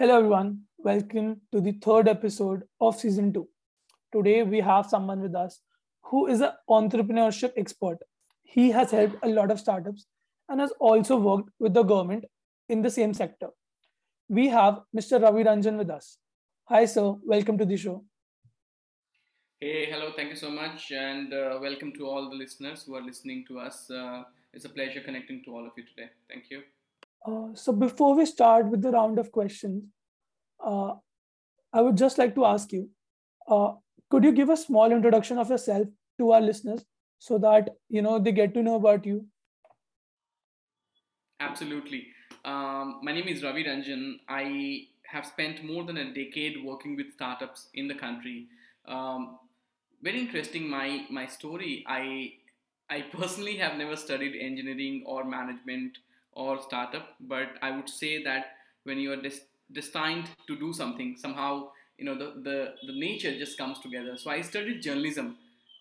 Hello, everyone. Welcome to the third episode of season two. Today, we have someone with us who is an entrepreneurship expert. He has helped a lot of startups and has also worked with the government in the same sector. We have Mr. Ravi Ranjan with us. Hi, sir. Welcome to the show. Hey, hello, thank you so much, and uh, welcome to all the listeners who are listening to us. Uh, it's a pleasure connecting to all of you today. Thank you. Uh, so, before we start with the round of questions, uh, I would just like to ask you uh, could you give a small introduction of yourself to our listeners so that you know they get to know about you Absolutely. Um, my name is Ravi Ranjan. I have spent more than a decade working with startups in the country. Um, very interesting. My my story. I I personally have never studied engineering or management or startup, but I would say that when you are des- destined to do something, somehow you know the, the the nature just comes together. So I studied journalism,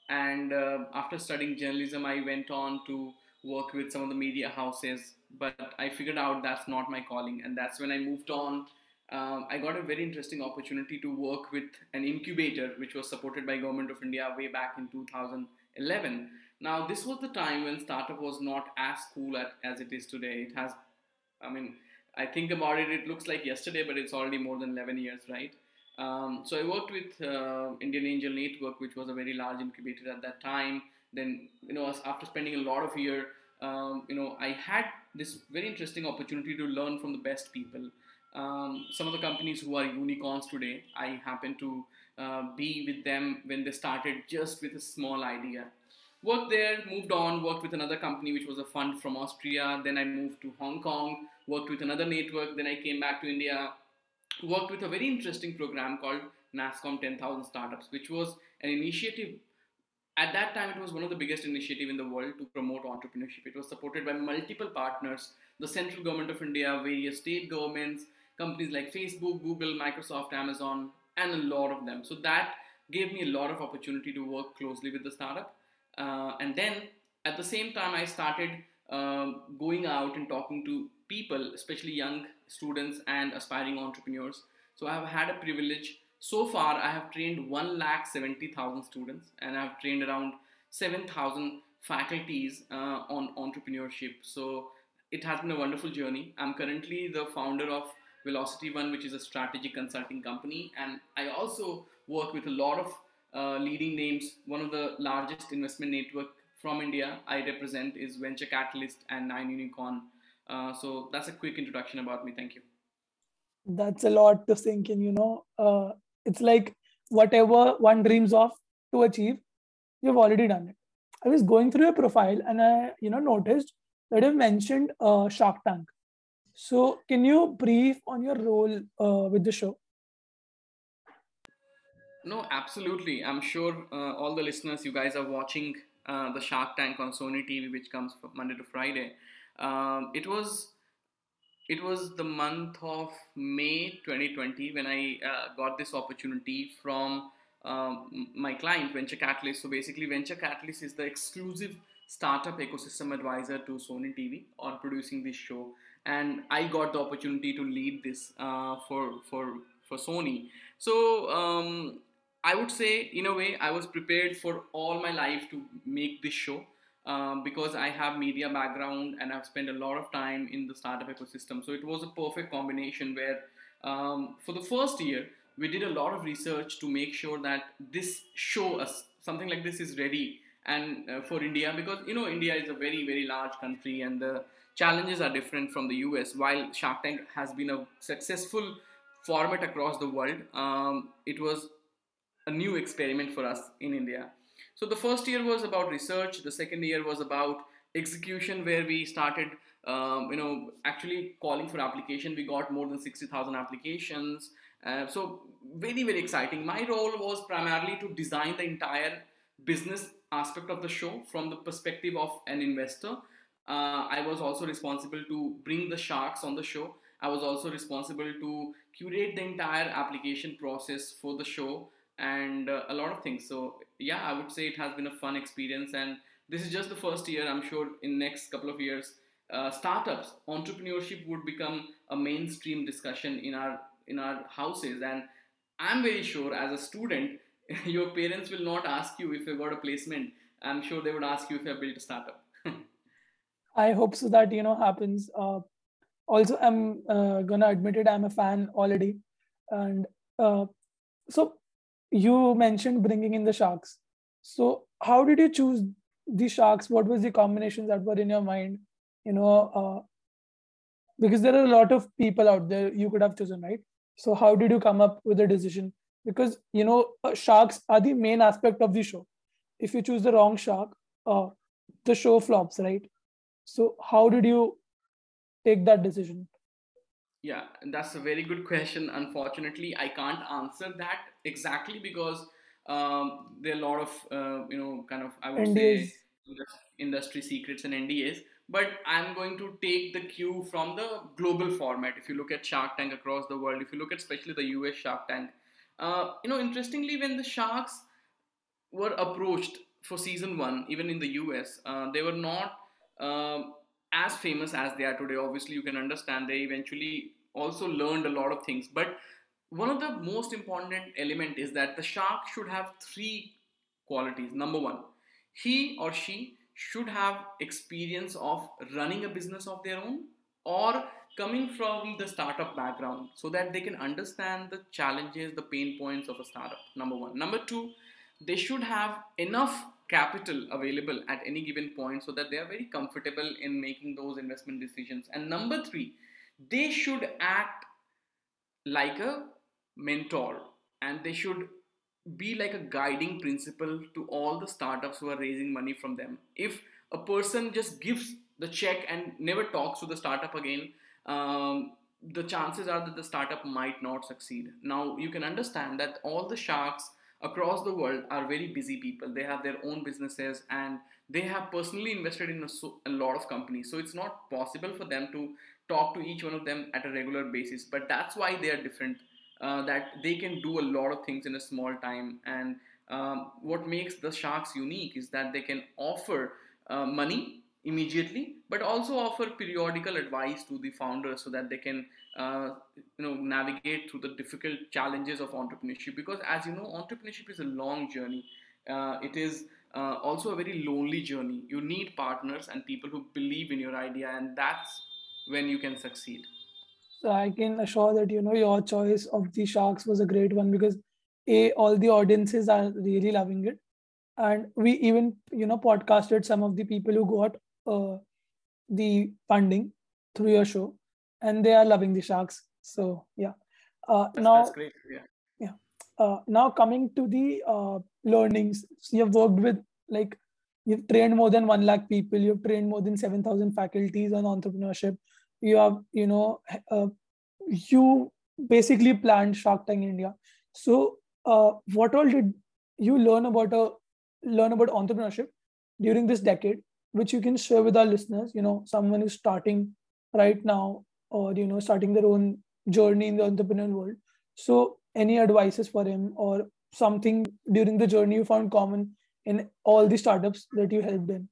and uh, after studying journalism, I went on to work with some of the media houses. But I figured out that's not my calling, and that's when I moved on um, I got a very interesting opportunity to work with an incubator which was supported by government of India way back in 2011. Now this was the time when startup was not as cool at, as it is today. It has, I mean, I think about it, it looks like yesterday, but it's already more than 11 years, right? Um, so I worked with uh, Indian Angel Network, which was a very large incubator at that time. Then, you know, after spending a lot of year, um, you know, I had this very interesting opportunity to learn from the best people um, some of the companies who are unicorns today, I happened to uh, be with them when they started just with a small idea. Worked there, moved on, worked with another company which was a fund from Austria. Then I moved to Hong Kong, worked with another network. Then I came back to India, worked with a very interesting program called NASSCOM 10,000 Startups, which was an initiative. At that time, it was one of the biggest initiative in the world to promote entrepreneurship. It was supported by multiple partners, the central government of India, various state governments, companies like Facebook, Google, Microsoft, Amazon, and a lot of them. So that gave me a lot of opportunity to work closely with the startup. Uh, and then at the same time, I started um, going out and talking to people, especially young students and aspiring entrepreneurs. So I have had a privilege. So far, I have trained 1 lakh 70,000 students and I have trained around 7,000 faculties uh, on entrepreneurship. So it has been a wonderful journey. I'm currently the founder of Velocity One, which is a strategic consulting company. And I also work with a lot of uh, leading names. One of the largest investment network from India I represent is Venture Catalyst and Nine Unicorn. Uh, so that's a quick introduction about me. Thank you. that's a lot to sink in you know uh, it's like whatever one dreams of to achieve you've already done it i was going through your profile and i you know noticed that you've mentioned uh, shark tank so, can you brief on your role uh, with the show? No, absolutely. I'm sure uh, all the listeners, you guys are watching uh, the Shark Tank on Sony TV, which comes from Monday to Friday. Um, it was it was the month of May 2020 when I uh, got this opportunity from um, my client Venture Catalyst. So basically, Venture Catalyst is the exclusive startup ecosystem advisor to Sony TV on producing this show and I got the opportunity to lead this uh, for for for Sony. So um, I would say, in a way, I was prepared for all my life to make this show um, because I have media background and I've spent a lot of time in the startup ecosystem. So it was a perfect combination where, um, for the first year, we did a lot of research to make sure that this show, us something like this, is ready and uh, for India because you know India is a very very large country and the challenges are different from the US. While Shark Tank has been a successful format across the world, um, it was a new experiment for us in India. So the first year was about research. The second year was about execution, where we started, um, you know, actually calling for application. We got more than sixty thousand applications. Uh, so very very exciting. My role was primarily to design the entire business aspect of the show from the perspective of an investor uh, I was also responsible to bring the sharks on the show. I was also responsible to curate the entire application process for the show and uh, a lot of things. So yeah, I would say it has been a fun experience, and this is just the first year. I'm sure in next couple of years, uh, startups, entrepreneurship would become a mainstream discussion in our in our houses and i'm very sure as a student your parents will not ask you if you got a placement i'm sure they would ask you if you have built a startup i hope so that you know happens uh, also i'm uh, gonna admit it i'm a fan already and uh, so you mentioned bringing in the sharks. So how did you choose the sharks? What was the combinations that were in your mind you know uh, because there are a lot of people out there you could have chosen right? So how did you come up with a decision? Because you know uh, sharks are the main aspect of the show. If you choose the wrong shark uh, the show flops right? So how did you take that decision yeah that's a very good question. Unfortunately i can't answer that exactly because um, there are a lot of uh, you know kind of i would NDAs. say industry secrets and ndas but i'm going to take the cue from the global format. If you look at shark tank across the world if you look at especially the us shark tank uh, you know interestingly when the sharks were approached for season one even in the us uh, they were not um, as famous as they are today obviously you can understand they eventually also learned a lot of things. But one of the most important element is that the shark should have three qualities. Number one he or she should have experience of running a business of their own or coming from the startup background so that they can understand the challenges the pain points of a startup. Number one. Number two they should have enough capital available at any given point so that they are very comfortable in making those investment decisions and number three they should act like a mentor and they should be like a guiding principle to all the startups who are raising money from them. If a person just gives the check and never talks to the startup again, um, the chances are that the startup might not succeed. Now, you can understand that all the sharks across the world are very busy people. They have their own businesses and they have personally invested in a, a lot of companies. So, it's not possible for them to talk to each one of them at a regular basis. But that's why they are different uh, that they can do a lot of things in a small time. And um, what makes the sharks unique is that they can offer uh, money immediately, but also offer periodical advice to the founders so that they can, uh, you know, navigate through the difficult challenges of entrepreneurship. Because as you know, entrepreneurship is a long journey. Uh, it is uh, also a very lonely journey. You need partners and people who believe in your idea, and that's when you can succeed. So I can assure that you know your choice of the sharks was a great one because a all the audiences are really loving it, and we even you know podcasted some of the people who got uh, the funding through your show, and they are loving the sharks. So yeah, uh, that's, now that's great. Yeah, yeah. Uh, now coming to the uh, learnings, so you've worked with like you've trained more than one lakh people. You've trained more than seven thousand faculties on entrepreneurship you have you know uh, you basically planned shark tank india so uh, what all did you learn about a learn about entrepreneurship during this decade which you can share with our listeners you know someone is starting right now or you know starting their own journey in the entrepreneurial world so any advices for him or something during the journey you found common in all the startups that you helped in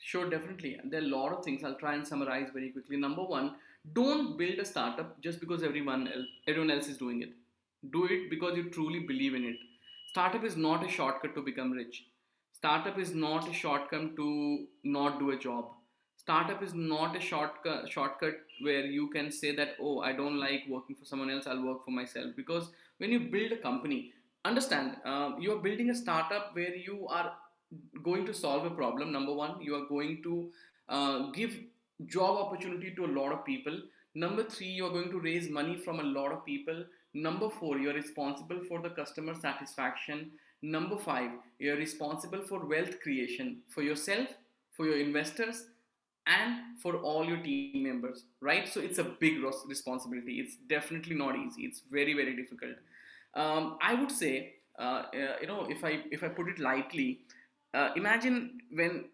Sure, definitely. There are a lot of things. I'll try and summarize very quickly. Number one, don't build a startup just because everyone else, everyone else is doing it. Do it because you truly believe in it. Startup is not a shortcut to become rich. Startup is not a shortcut to not do a job. Startup is not a shortcut shortcut where you can say that oh I don't like working for someone else. I'll work for myself. Because when you build a company, understand uh, you are building a startup where you are going to solve a problem number one you are going to uh, give job opportunity to a lot of people number three you are going to raise money from a lot of people number four you are responsible for the customer satisfaction number five you are responsible for wealth creation for yourself for your investors and for all your team members right? So it's a big responsibility. It's definitely not easy. It's very very difficult. Um, i would say uh, uh, you know if i if i put it lightly uh, imagine when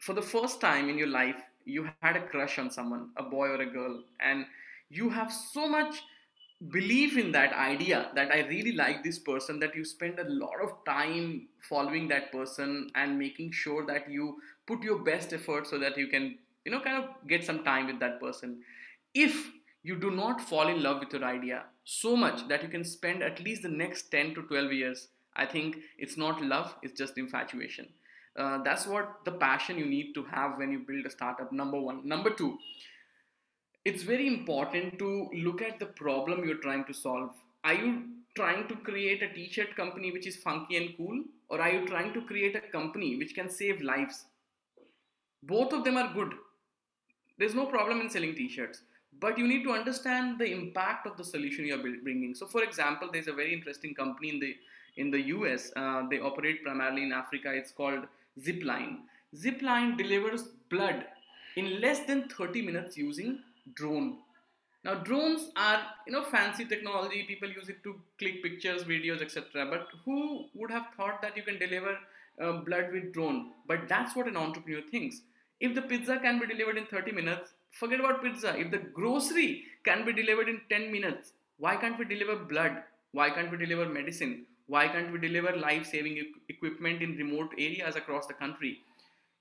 for the first time in your life you had a crush on someone a boy or a girl and you have so much belief in that idea that i really like this person that you spend a lot of time following that person and making sure that you put your best effort so that you can you know kind of get some time with that person if you do not fall in love with your idea so much that you can spend at least the next 10 to 12 years. I think it's not love, it's just infatuation. Uh, that's what the passion you need to have when you build a startup. Number one. Number two, it's very important to look at the problem you're trying to solve. Are you trying to create a t-shirt company which is funky and cool or are you trying to create a company which can save lives? Both of them are good. There's no problem in selling t-shirts but you need to understand the impact of the solution you are bringing. So for example there's a very interesting company in the in the us uh, they operate primarily in africa. It's called zipline. Zipline delivers blood in less than 30 minutes using drone now drones are you know fancy technology people use it to click pictures videos etc but who would have thought that you can deliver uh, blood with drone but that's what an entrepreneur thinks if the pizza can be delivered in 30 minutes, forget about pizza. If the grocery can be delivered in 10 minutes, why can't we deliver blood? Why can't we deliver medicine? Why can't we deliver life saving equipment in remote areas across the country?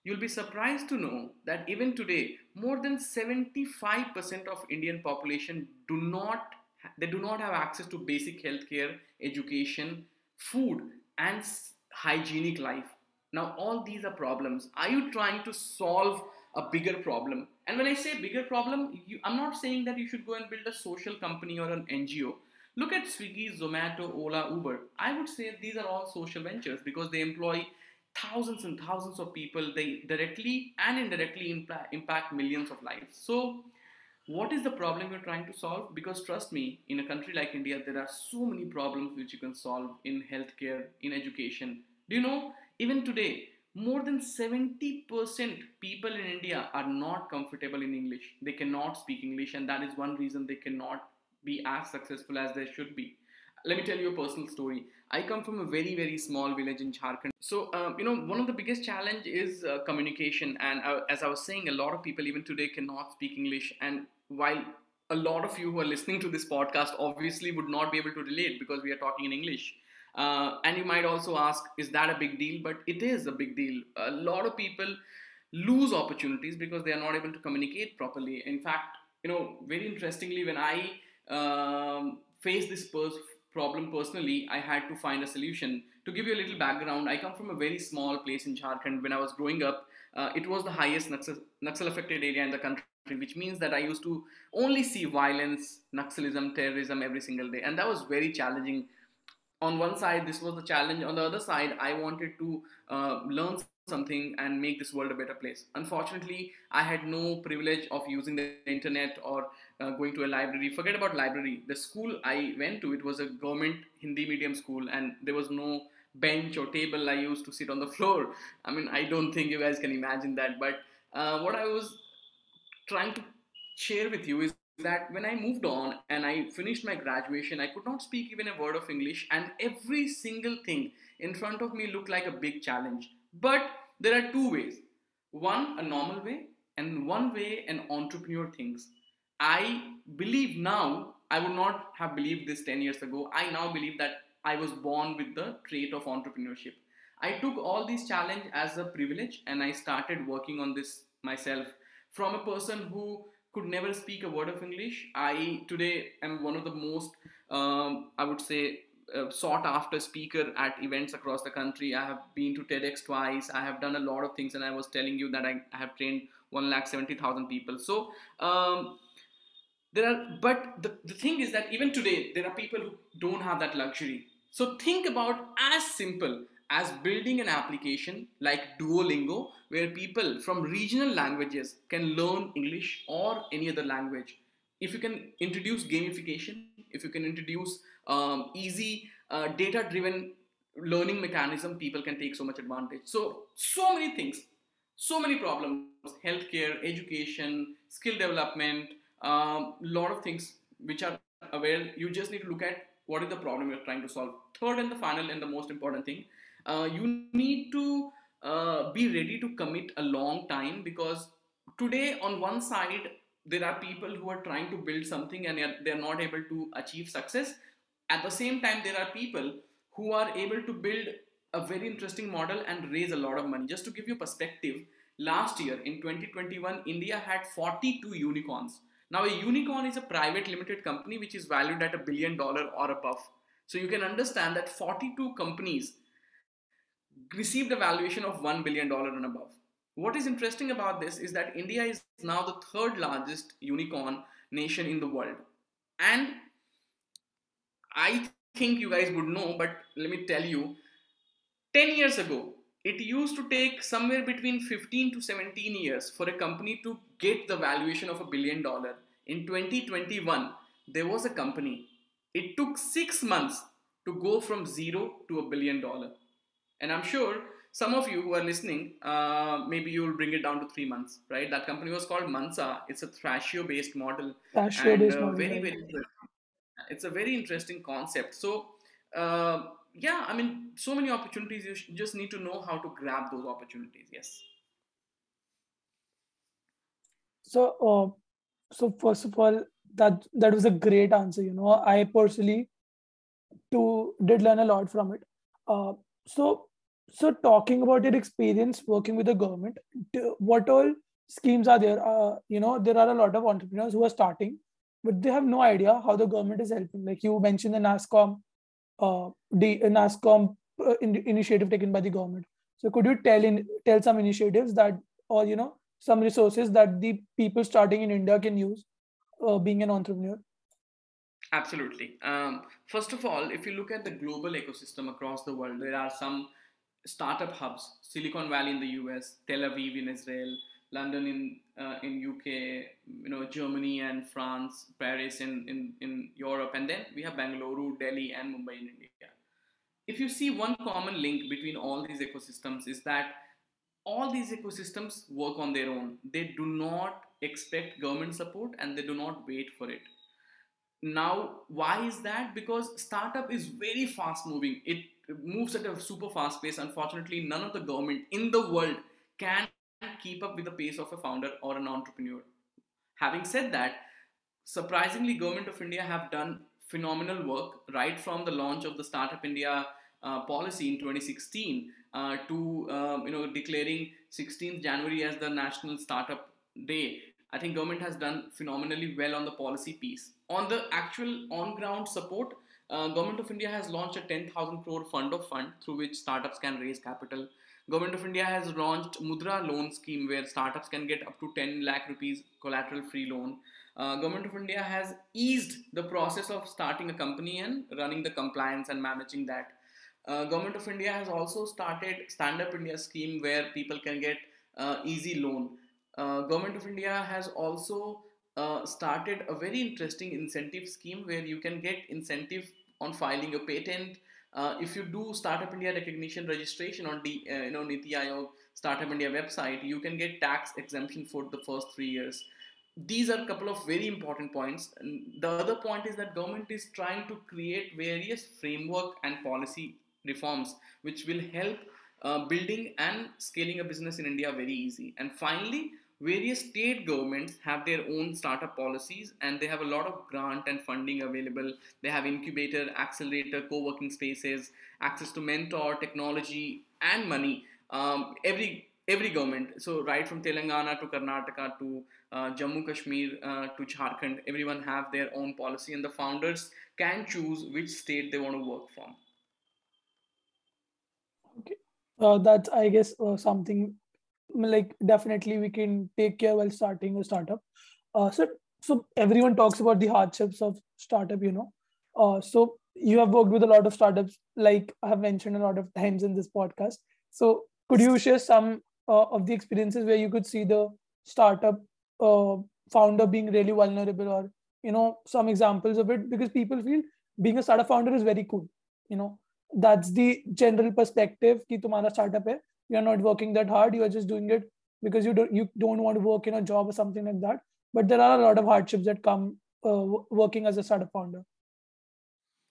You'll be surprised to know that even today, more than 75% of Indian population do not they do not have access to basic healthcare, education, food, and hygienic life. Now, all these are problems. Are you trying to solve a bigger problem? And when I say bigger problem, you, I'm not saying that you should go and build a social company or an NGO. Look at Swiggy, Zomato, Ola, Uber. I would say these are all social ventures because they employ thousands and thousands of people. They directly and indirectly impact millions of lives. So, what is the problem you're trying to solve? Because trust me, in a country like India, there are so many problems which you can solve in healthcare, in education. Do you know even today, more than 70% people in India are not comfortable in English. They cannot speak English, and that is one reason they cannot be as successful as they should be. Let me tell you a personal story. I come from a very, very small village in Jharkhand. So, um, you know, one of the biggest challenge is uh, communication. And uh, as I was saying, a lot of people even today cannot speak English. And while a lot of you who are listening to this podcast obviously would not be able to relate because we are talking in English. Uh, and you might also ask, is that a big deal? But it is a big deal. A lot of people lose opportunities because they are not able to communicate properly. In fact, you know, very interestingly, when I um, faced this pers- problem personally, I had to find a solution. To give you a little background, I come from a very small place in Jharkhand. When I was growing up, uh, it was the highest Naxal, Naxal affected area in the country which means that I used to only see violence, Naxalism, terrorism every single day. And that was very challenging on one side this was the challenge. On the other side i wanted to uh, learn something and make this world a better place. Unfortunately i had no privilege of using the internet or uh, going to a library. Forget about library. The school i went to it was a government hindi medium school and there was no bench or table i used to sit on the floor. I mean i don't think you guys can imagine that but uh, what i was trying to share with you is that when I moved on and I finished my graduation, I could not speak even a word of English, and every single thing in front of me looked like a big challenge. But there are two ways one, a normal way, and one way an entrepreneur thinks. I believe now, I would not have believed this 10 years ago. I now believe that I was born with the trait of entrepreneurship. I took all these challenges as a privilege and I started working on this myself from a person who could never speak a word of English. I today am one of the most, um, I would say, uh, sought after speaker at events across the country. I have been to TEDx twice. I have done a lot of things, and I was telling you that I, I have trained one lakh seventy thousand people. So um, there are, but the, the thing is that even today there are people who don't have that luxury. So think about as simple as building an application like Duolingo where people from regional languages can learn English or any other language. If you can introduce gamification, if you can introduce um, easy uh, data driven learning mechanism, people can take so much advantage. So, so many things, so many problems healthcare, education, skill development, a um, lot of things which are aware. You just need to look at what is the problem you're trying to solve. Third and the final and the most important thing uh, you need to uh, be ready to commit a long time because today on one side there are people who are trying to build something and they're not able to achieve success. At the same time there are people who are able to build a very interesting model and raise a lot of money. Just to give you perspective last year in 2021 india had 42 unicorns. Now, a unicorn is a private limited company which is valued at a billion dollar or above. So you can understand that 42 companies received a valuation of $1 billion and above. What is interesting about this is that India is now the third largest unicorn nation in the world. And I think you guys would know, but let me tell you 10 years ago, it used to take somewhere between 15 to 17 years for a company to get the valuation of a billion dollar. In 2021, there was a company. It took six months to go from zero to a billion dollar. And I'm sure some of you who are listening, uh, maybe you'll bring it down to three months, right? That company was called Mensa. It's a Thrasio based model. Thrasio based uh, model. Very, very It's a very interesting concept. So, uh, yeah, I mean, so many opportunities. You just need to know how to grab those opportunities. Yes. So, uh, so first of all, that that was a great answer. You know, I personally too did learn a lot from it. Uh, so so talking about your experience working with the government what all schemes are there? Uh, you know there are a lot of entrepreneurs who are starting but they have no idea how the government is helping. Like you mentioned the nasscom uh, the nasscom uh, in, initiative taken by the government. So could you tell in tell some initiatives that or you know some resources that the people starting in india can use uh, being an entrepreneur? Absolutely. Um, first of all if you look at the global ecosystem across the world there are some startup hubs silicon valley in the us tel aviv in israel london in uh, in uk you know germany and france paris in, in in europe and then we have bangalore delhi and mumbai in india. If you see one common link between all these ecosystems is that all these ecosystems work on their own. They do not expect government support and they do not wait for it. Now why is that? Because startup is very fast moving. It moves at a super fast pace. Unfortunately, none of the government in the world can keep up with the pace of a founder or an entrepreneur. Having said that, surprisingly, Government of India have done phenomenal work right from the launch of the Startup India uh, policy in 2016 uh, to um, you know declaring 16th January as the National Startup Day. I think government has done phenomenally well on the policy piece. On the actual on-ground support, uh, Government of India has launched a 10,000 crore fund of fund through which startups can raise capital. Government of India has launched Mudra loan scheme where startups can get up to 10 lakh rupees collateral free loan. Uh, Government of India has eased the process of starting a company and running the compliance and managing that. Uh, Government of India has also started Stand Up India scheme where people can get uh, easy loan. Uh, Government of India has also uh, started a very interesting incentive scheme where you can get incentive on filing a patent. Uh, if you do Startup India recognition registration on the uh, you know Niti Aayog Startup India website, you can get tax exemption for the first three years. These are a couple of very important points. The other point is that government is trying to create various framework and policy reforms which will help uh, building and scaling a business in India very easy. And finally, various state governments have their own startup policies and they have a lot of grant and funding available. They have incubator accelerator co-working spaces access to mentor technology and money. Um, every every government so right from telangana to karnataka to uh, jammu kashmir uh, to jharkhand everyone have their own policy and the founders can choose which state they want to work from. Okay. Uh, that's i guess something like definitely we can take care while starting a startup. Uh, so so everyone talks about the hardships of startup you know. Uh, so you have worked with a lot of startups like i have mentioned a lot of times in this podcast. So could you share some uh, of the experiences where you could see the startup uh, founder being really vulnerable or you know some examples of it? Because people feel being a startup founder is very cool you know. That's the general perspective ki tumhara startup hai you're not working that hard you are just doing it because you don't you don't want to work in a job or something like that. But there are a lot of hardships that come uh, working as a startup founder.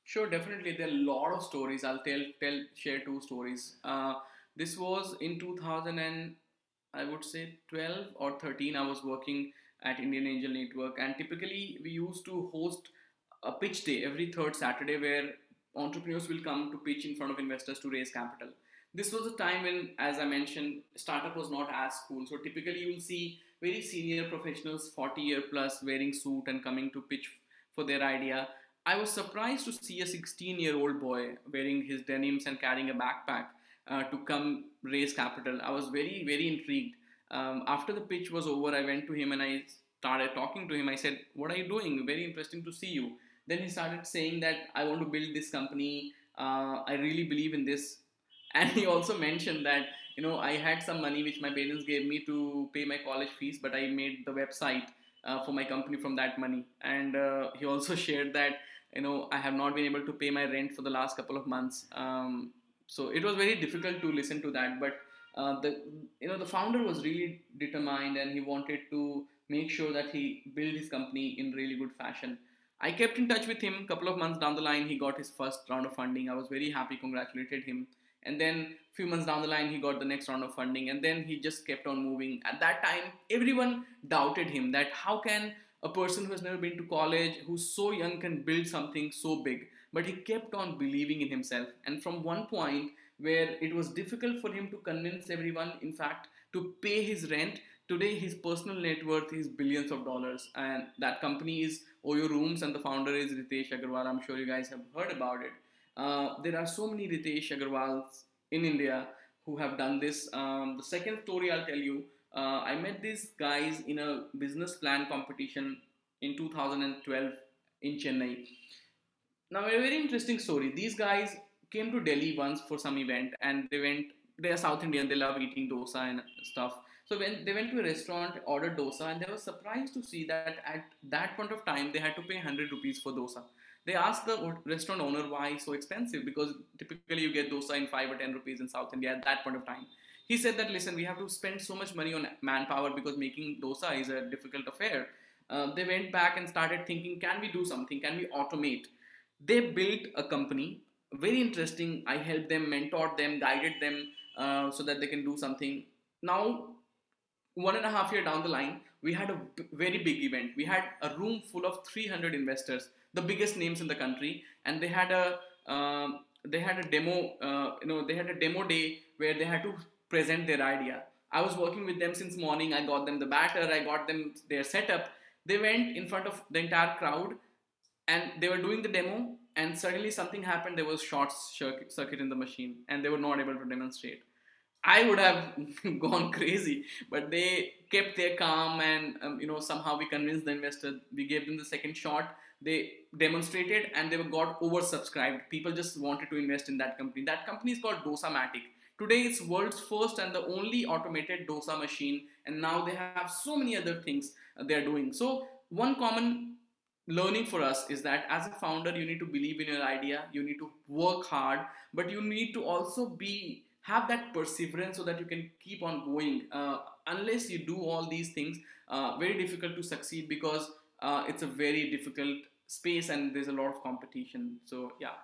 Sure definitely. There are a lot of stories. I'll tell tell share two stories. Uh, this was in 2000 and i would say 12 or 13 i was working at indian angel network. And typically we used to host a pitch day every third saturday where entrepreneurs will come to pitch in front of investors to raise capital this was a time when, as I mentioned, startup was not as cool. So typically, you will see very senior professionals, 40 year plus, wearing suit and coming to pitch for their idea. I was surprised to see a 16 year old boy wearing his denims and carrying a backpack uh, to come raise capital. I was very, very intrigued. Um, after the pitch was over, I went to him and I started talking to him. I said, What are you doing? Very interesting to see you. Then he started saying that I want to build this company. Uh, I really believe in this. And he also mentioned that, you know, I had some money which my parents gave me to pay my college fees, but I made the website uh, for my company from that money. And uh, he also shared that, you know, I have not been able to pay my rent for the last couple of months. Um, so it was very difficult to listen to that. But uh, the you know the founder was really determined and he wanted to make sure that he built his company in really good fashion. I kept in touch with him. A couple of months down the line, he got his first round of funding. I was very happy, congratulated him. And then few months down the line, he got the next round of funding. And then he just kept on moving. At that time, everyone doubted him that how can a person who has never been to college, who's so young, can build something so big? But he kept on believing in himself. And from one point where it was difficult for him to convince everyone, in fact, to pay his rent, today his personal net worth is billions of dollars. And that company is Oyo Rooms, and the founder is Ritesh Agarwal. I'm sure you guys have heard about it. Uh, there are so many Ritesh Agarwals in India who have done this. Um, the second story I'll tell you, uh, I met these guys in a business plan competition in 2012 in Chennai. Now, a very interesting story. These guys came to Delhi once for some event and they went, they are South Indian, they love eating dosa and stuff. So when they went to a restaurant, ordered dosa, and they were surprised to see that at that point of time they had to pay 100 rupees for dosa. They asked the restaurant owner why so expensive because typically you get dosa in 5 or 10 rupees in South India at that point of time. He said that listen, we have to spend so much money on manpower because making dosa is a difficult affair. Uh, they went back and started thinking, can we do something? Can we automate? They built a company, very interesting. I helped them, mentored them, guided them uh, so that they can do something. Now, one and a half year down the line, we had a b- very big event. We had a room full of 300 investors the biggest names in the country, and they had a um, they had a demo. Uh, you know, they had a demo day where they had to present their idea. I was working with them since morning. I got them the batter. I got them their setup. They went in front of the entire crowd, and they were doing the demo. And suddenly something happened. There was short circuit in the machine, and they were not able to demonstrate. I would have gone crazy, but they kept their calm and um, you know somehow we convinced the investor. We gave them the second shot they demonstrated and they got oversubscribed. People just wanted to invest in that company. That company is called Dosamatic. Today it's world's first and the only automated dosa machine and now they have so many other things they're doing. So one common learning for us is that as a founder you need to believe in your idea, you need to work hard, but you need to also be have that perseverance so that you can keep on going. Uh, unless you do all these things, uh, very difficult to succeed because uh, it's a very difficult space and there's a lot of competition. So yeah.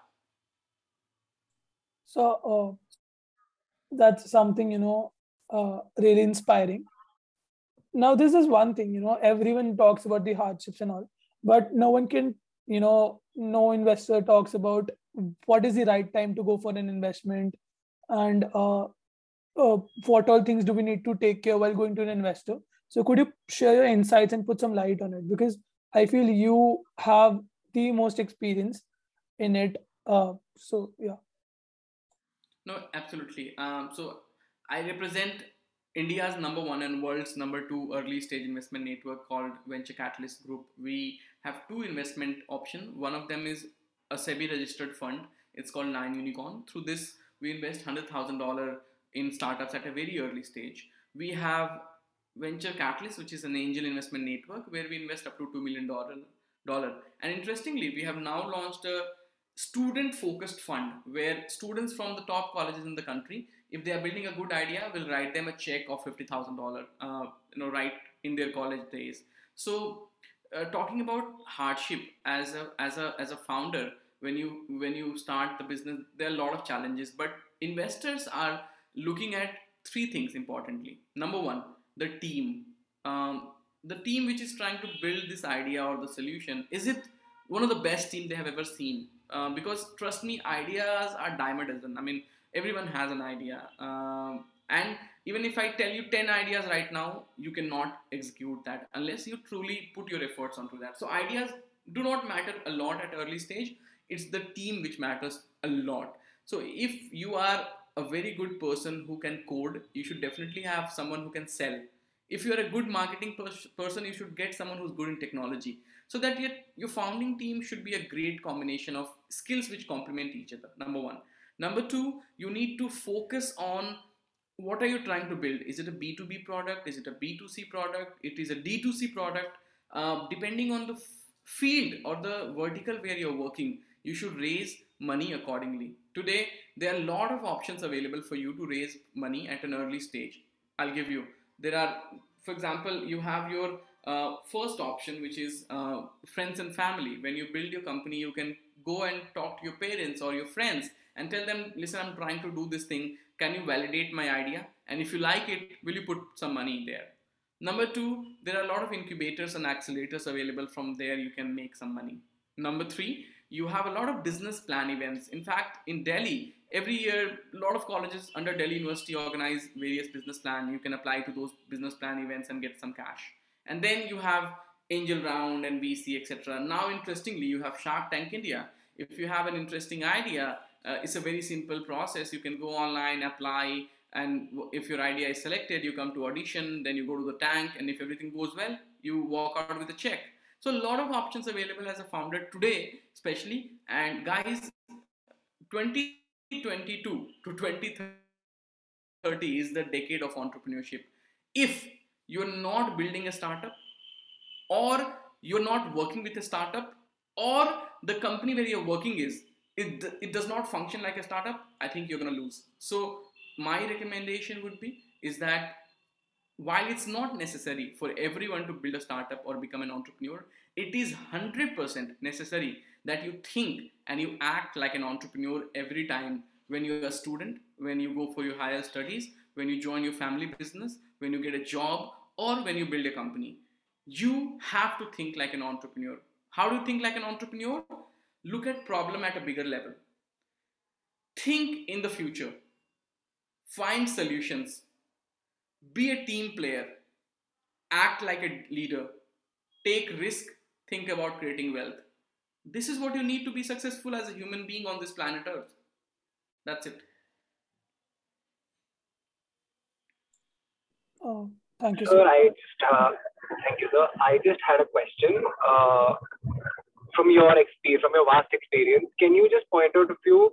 So uh, that's something you know uh, really inspiring. Now this is one thing you know everyone talks about the hardships and all, but no one can you know no investor talks about what is the right time to go for an investment and uh, uh, what all things do we need to take care while going to an investor so could you share your insights and put some light on it? Because I feel you have the most experience in it. Uh, so yeah. No, absolutely. Um, so I represent India's number one and world's number two early stage investment network called Venture Catalyst Group. We have two investment options. One of them is a SEBI registered fund. It's called Nine Unicorn. Through this, we invest $100,000 in startups at a very early stage. We have Venture Catalyst, which is an angel investment network where we invest up to $2 million. And interestingly, we have now launched a student focused fund where students from the top colleges in the country, if they are building a good idea, will write them a check of $50,000, uh, you know, right in their college days. So, uh, talking about hardship as a, as a, as a founder, when you, when you start the business, there are a lot of challenges, but investors are looking at three things importantly. Number one, the team. Um, the team which is trying to build this idea or the solution is it one of the best team they have ever seen? Uh, because trust me ideas are dime a dozen. I mean everyone has an idea. Um, and even if i tell you 10 ideas right now you cannot execute that unless you truly put your efforts onto that. So ideas do not matter a lot at early stage. It's the team which matters a lot. So if you are a very good person who can code you should definitely have someone who can sell. If you're a good marketing pers- person you should get someone who's good in technology. So that your, your founding team should be a great combination of skills which complement each other number one. Number two you need to focus on what are you trying to build. Is it a b2b product? Is it a b2c product? It is a d2c product. Uh, depending on the f- field or the vertical where you're working you should raise money accordingly. Today there are a lot of options available for you to raise money at an early stage. I'll give you. There are for example you have your uh, first option which is uh, friends and family. When you build your company you can go and talk to your parents or your friends and tell them listen i'm trying to do this thing. Can you validate my idea? And if you like it will you put some money there? Number two there are a lot of incubators and accelerators available from there you can make some money. Number three you have a lot of business plan events. In fact in delhi every year a lot of colleges under delhi university organize various business plan. You can apply to those business plan events and get some cash. And then you have angel round and vc etc now interestingly you have shark tank india. If you have an interesting idea uh, it's a very simple process. You can go online apply and if your idea is selected you come to audition then you go to the tank and if everything goes well you walk out with a check so a lot of options available as a founder today especially. And guys 2022 to 2030 is the decade of entrepreneurship. If you're not building a startup or you're not working with a startup or the company where you're working is it, it does not function like a startup i think you're going to lose. So my recommendation would be is that while it's not necessary for everyone to build a startup or become an entrepreneur it is 100% necessary that you think and you act like an entrepreneur every time. When you're a student when you go for your higher studies when you join your family business when you get a job or when you build a company. You have to think like an entrepreneur. How do you think like an entrepreneur? Look at problem at a bigger level. Think in the future. Find solutions be a team player. Act like a leader. Take risk. Think about creating wealth. This is what you need to be successful as a human being on this planet earth. That's it. Oh thank you sir, sir. i just uh, thank you sir. I just had a question uh, from your experience, from your vast experience, can you just point out a few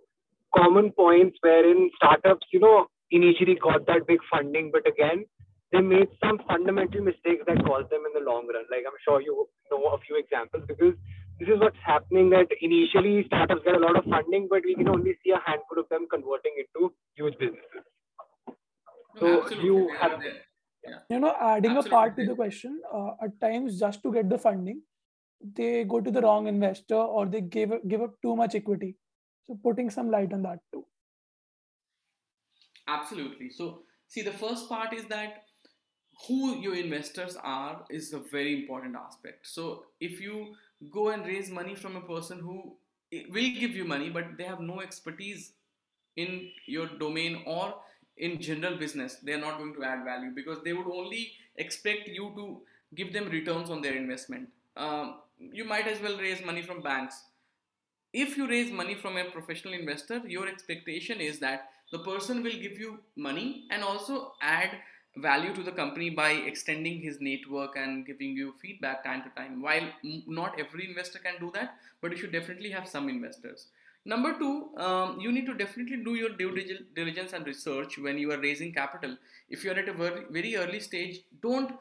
common points wherein startups, you know, initially got that big funding, but again, they made some fundamental mistakes that cost them in the long run. Like I'm sure you know a few examples because this is what's happening that initially startups get a lot of funding, but we can only see a handful of them converting into huge businesses. So you have yeah. you know adding Absolutely. a part to the question uh, at times just to get the funding they go to the wrong investor or they give give up too much equity so putting some light on that too absolutely. So see the first part is that who your investors are is a very important aspect. So if you go and raise money from a person who will give you money but they have no expertise in your domain or in general business they are not going to add value because they would only expect you to give them returns on their investment. Um, you might as well raise money from banks. If you raise money from a professional investor, your expectation is that the person will give you money and also add value to the company by extending his network and giving you feedback time to time. While not every investor can do that, but you should definitely have some investors. Number two, um, you need to definitely do your due diligence and research when you are raising capital. If you are at a very, very early stage, don't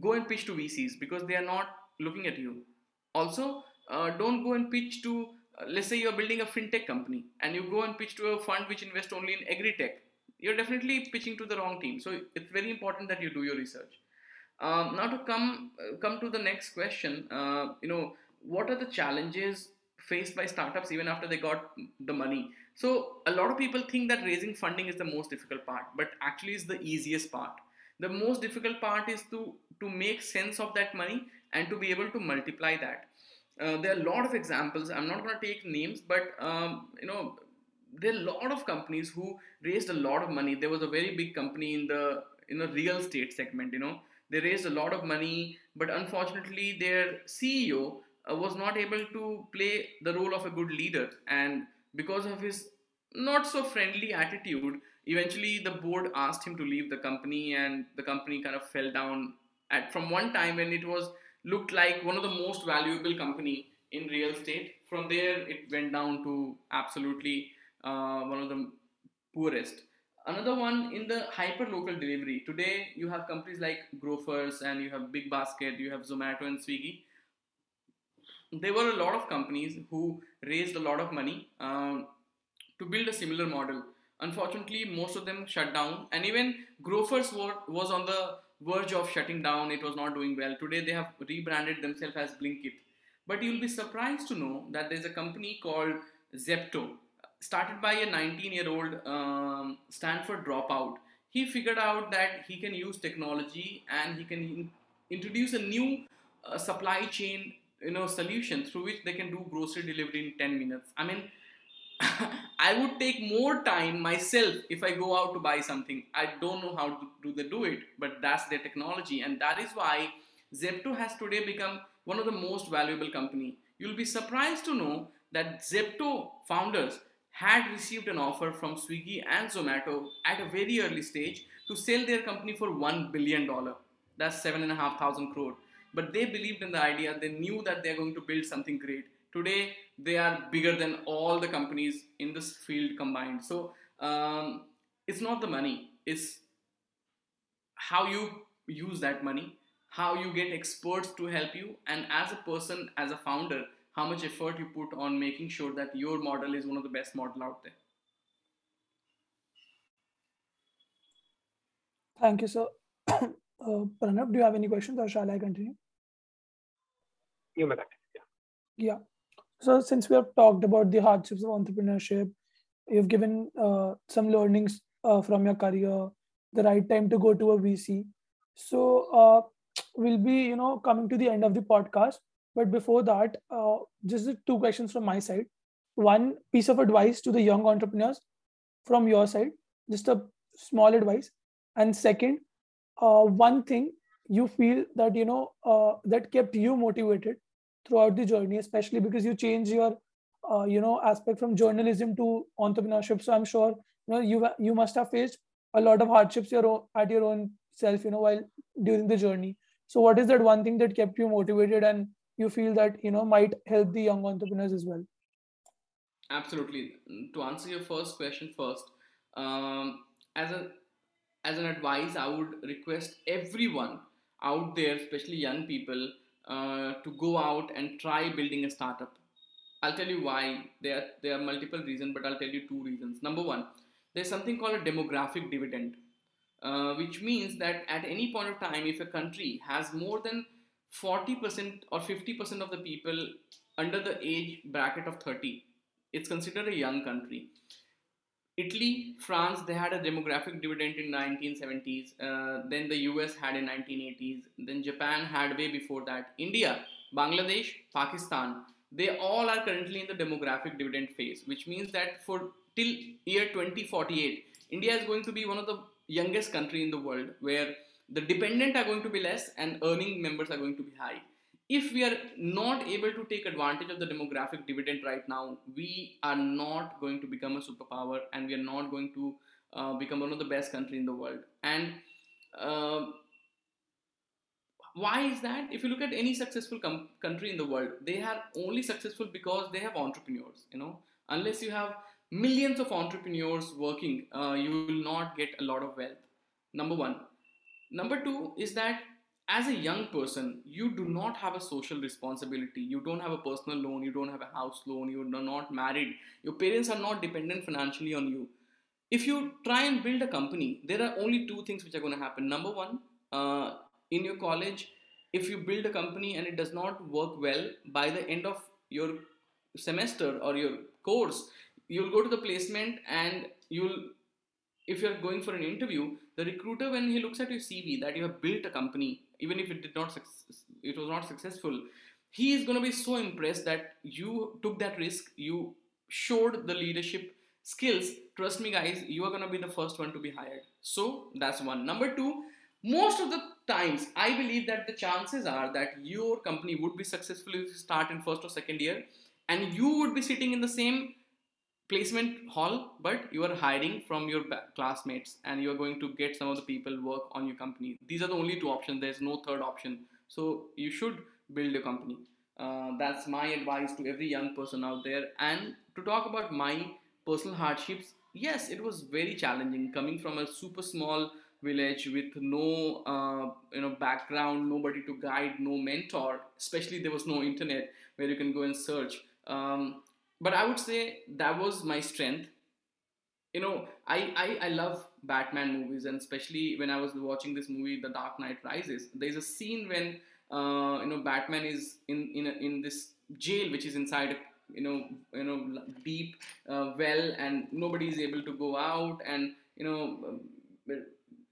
go and pitch to VCs because they are not looking at you also uh, don't go and pitch to let's say you're building a fintech company and you go and pitch to a fund which invests only in agri-tech you're definitely pitching to the wrong team. So it's very important that you do your research. Um, now to come uh, come to the next question uh, you know what are the challenges faced by startups even after they got the money? So a lot of people think that raising funding is the most difficult part but actually it's the easiest part. The most difficult part is to to make sense of that money and to be able to multiply that. Uh, there are a lot of examples. I'm not going to take names, but um, you know there are a lot of companies who raised a lot of money. There was a very big company in the in a real estate segment. You know, they raised a lot of money, but unfortunately, their CEO uh, was not able to play the role of a good leader, and because of his not so friendly attitude, eventually the board asked him to leave the company, and the company kind of fell down. At from one time when it was looked like one of the most valuable company in real estate. From there, it went down to absolutely uh, one of the poorest. Another one in the hyper local delivery. Today, you have companies like Grofers and you have Big Basket, you have Zomato and Swiggy. There were a lot of companies who raised a lot of money um, to build a similar model. Unfortunately, most of them shut down, and even Grofers was on the verge of shutting down. It was not doing well. Today, they have rebranded themselves as Blinkit. But you'll be surprised to know that there's a company called Zepto, started by a 19 year old um, Stanford dropout. He figured out that he can use technology and he can in- introduce a new uh, supply chain you know solution through which they can do grocery delivery in 10 minutes. I mean, I would take more time myself if I go out to buy something. I don't know how to do they do it, but that's their technology, and that is why Zepto has today become one of the most valuable company. You'll be surprised to know that Zepto founders had received an offer from Swiggy and Zomato at a very early stage to sell their company for one billion dollar. That's seven and a half thousand crore. But they believed in the idea. They knew that they're going to build something great. Today, they are bigger than all the companies in this field combined. So um, it's not the money; it's how you use that money how you get experts to help you, and as a person, as a founder, how much effort you put on making sure that your model is one of the best model out there. Thank you, sir. uh, Pranab, do you have any questions or shall I continue? You may yeah. Yeah. So since we have talked about the hardships of entrepreneurship, you've given uh, some learnings uh, from your career, the right time to go to a VC. So uh, we'll be you know coming to the end of the podcast. But before that uh, just two questions from my side. One piece of advice to the young entrepreneurs from your side just a small advice. And second uh, one thing you feel that you know uh, that kept you motivated throughout the journey especially because you change your uh, you know aspect from journalism to entrepreneurship. So i'm sure you know you you must have faced a lot of hardships your own, at your own self you know while during the journey. So what is that one thing that kept you motivated and you feel that you know might help the young entrepreneurs as well? Absolutely. To answer your first question first um, as a as an advice i would request everyone out there especially young people uh, to go out and try building a startup. I'll tell you why. There are, there are multiple reasons but i'll tell you two reasons. Number one there's something called a demographic dividend uh, which means that at any point of time, if a country has more than 40% or 50% of the people under the age bracket of 30, it's considered a young country. Italy, France, they had a demographic dividend in 1970s. Uh, then the US had in 1980s. Then Japan had way before that. India, Bangladesh, Pakistan, they all are currently in the demographic dividend phase, which means that for till year 2048, India is going to be one of the youngest country in the world where the dependent are going to be less and earning members are going to be high if we are not able to take advantage of the demographic dividend right now we are not going to become a superpower and we are not going to uh, become one of the best country in the world and uh, why is that if you look at any successful com- country in the world they are only successful because they have entrepreneurs you know unless you have millions of entrepreneurs working, uh, you will not get a lot of wealth. Number one. Number two is that as a young person, you do not have a social responsibility. You don't have a personal loan. You don't have a house loan. You are not married. Your parents are not dependent financially on you. If you try and build a company, there are only two things which are going to happen. Number one, uh, in your college, if you build a company and it does not work well by the end of your semester or your course, you'll go to the placement and you'll if you're going for an interview the recruiter when he looks at your cv that you have built a company even if it did not it was not successful he is going to be so impressed that you took that risk you showed the leadership skills, trust me, guys, you are gonna be the first one to be hired. So that's one. Number two, most of the times, I believe that the chances are that your company would be successful if you start in first or second year, and you would be sitting in the same placement hall, but you are hiring from your classmates, and you are going to get some of the people work on your company. These are the only two options. There's no third option. So you should build a company. Uh, that's my advice to every young person out there. And to talk about my personal hardships, yes, it was very challenging coming from a super small village with no uh, you know background, nobody to guide, no mentor. Especially there was no internet where you can go and search. Um, but I would say that was my strength. You know, I, I I love Batman movies, and especially when I was watching this movie, The Dark Knight Rises. There's a scene when uh, you know Batman is in in a, in this jail which is inside a you know you know deep uh, well and nobody is able to go out and you know um,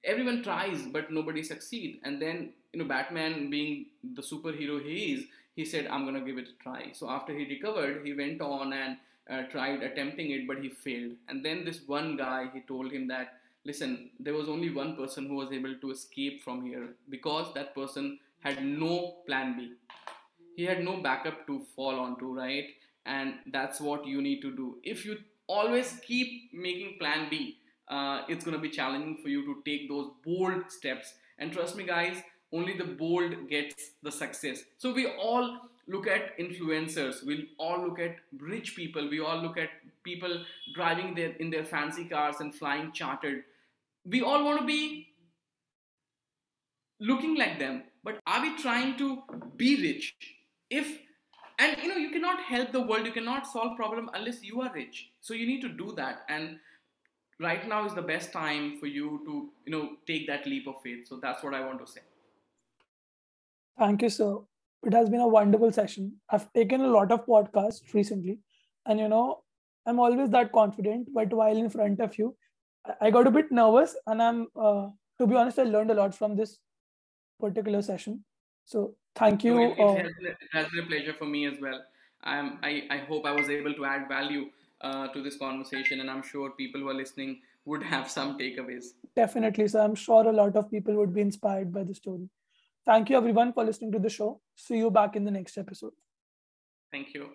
everyone tries but nobody succeed and then you know batman being the superhero he is he said i'm gonna give it a try. So after he recovered he went on and uh, tried attempting it but he failed. And then this one guy he told him that listen there was only one person who was able to escape from here because that person had no plan b. He had no backup to fall onto right? And that's what you need to do. If you always keep making plan b uh, it's going to be challenging for you to take those bold steps. And trust me guys only the bold gets the success. So we all look at influencers. We all look at rich people. We all look at people driving their in their fancy cars and flying chartered. We all want to be looking like them. But are we trying to be rich? If and you know you cannot help the world. You cannot solve problem unless you are rich. So you need to do that. And right now is the best time for you to you know take that leap of faith. So that's what i want to say thank you sir it has been a wonderful session i've taken a lot of podcasts recently and you know i'm always that confident but while in front of you i got a bit nervous and i'm uh, to be honest i learned a lot from this particular session so thank you. it, it, uh, has been, it, has been, a pleasure for me as well. I'm, I, I hope I was able to add value uh, to this conversation, and I'm sure people who are listening would have some takeaways. Definitely. So I'm sure a lot of people would be inspired by the story. Thank you, everyone, for listening to the show. See you back in the next episode. Thank you.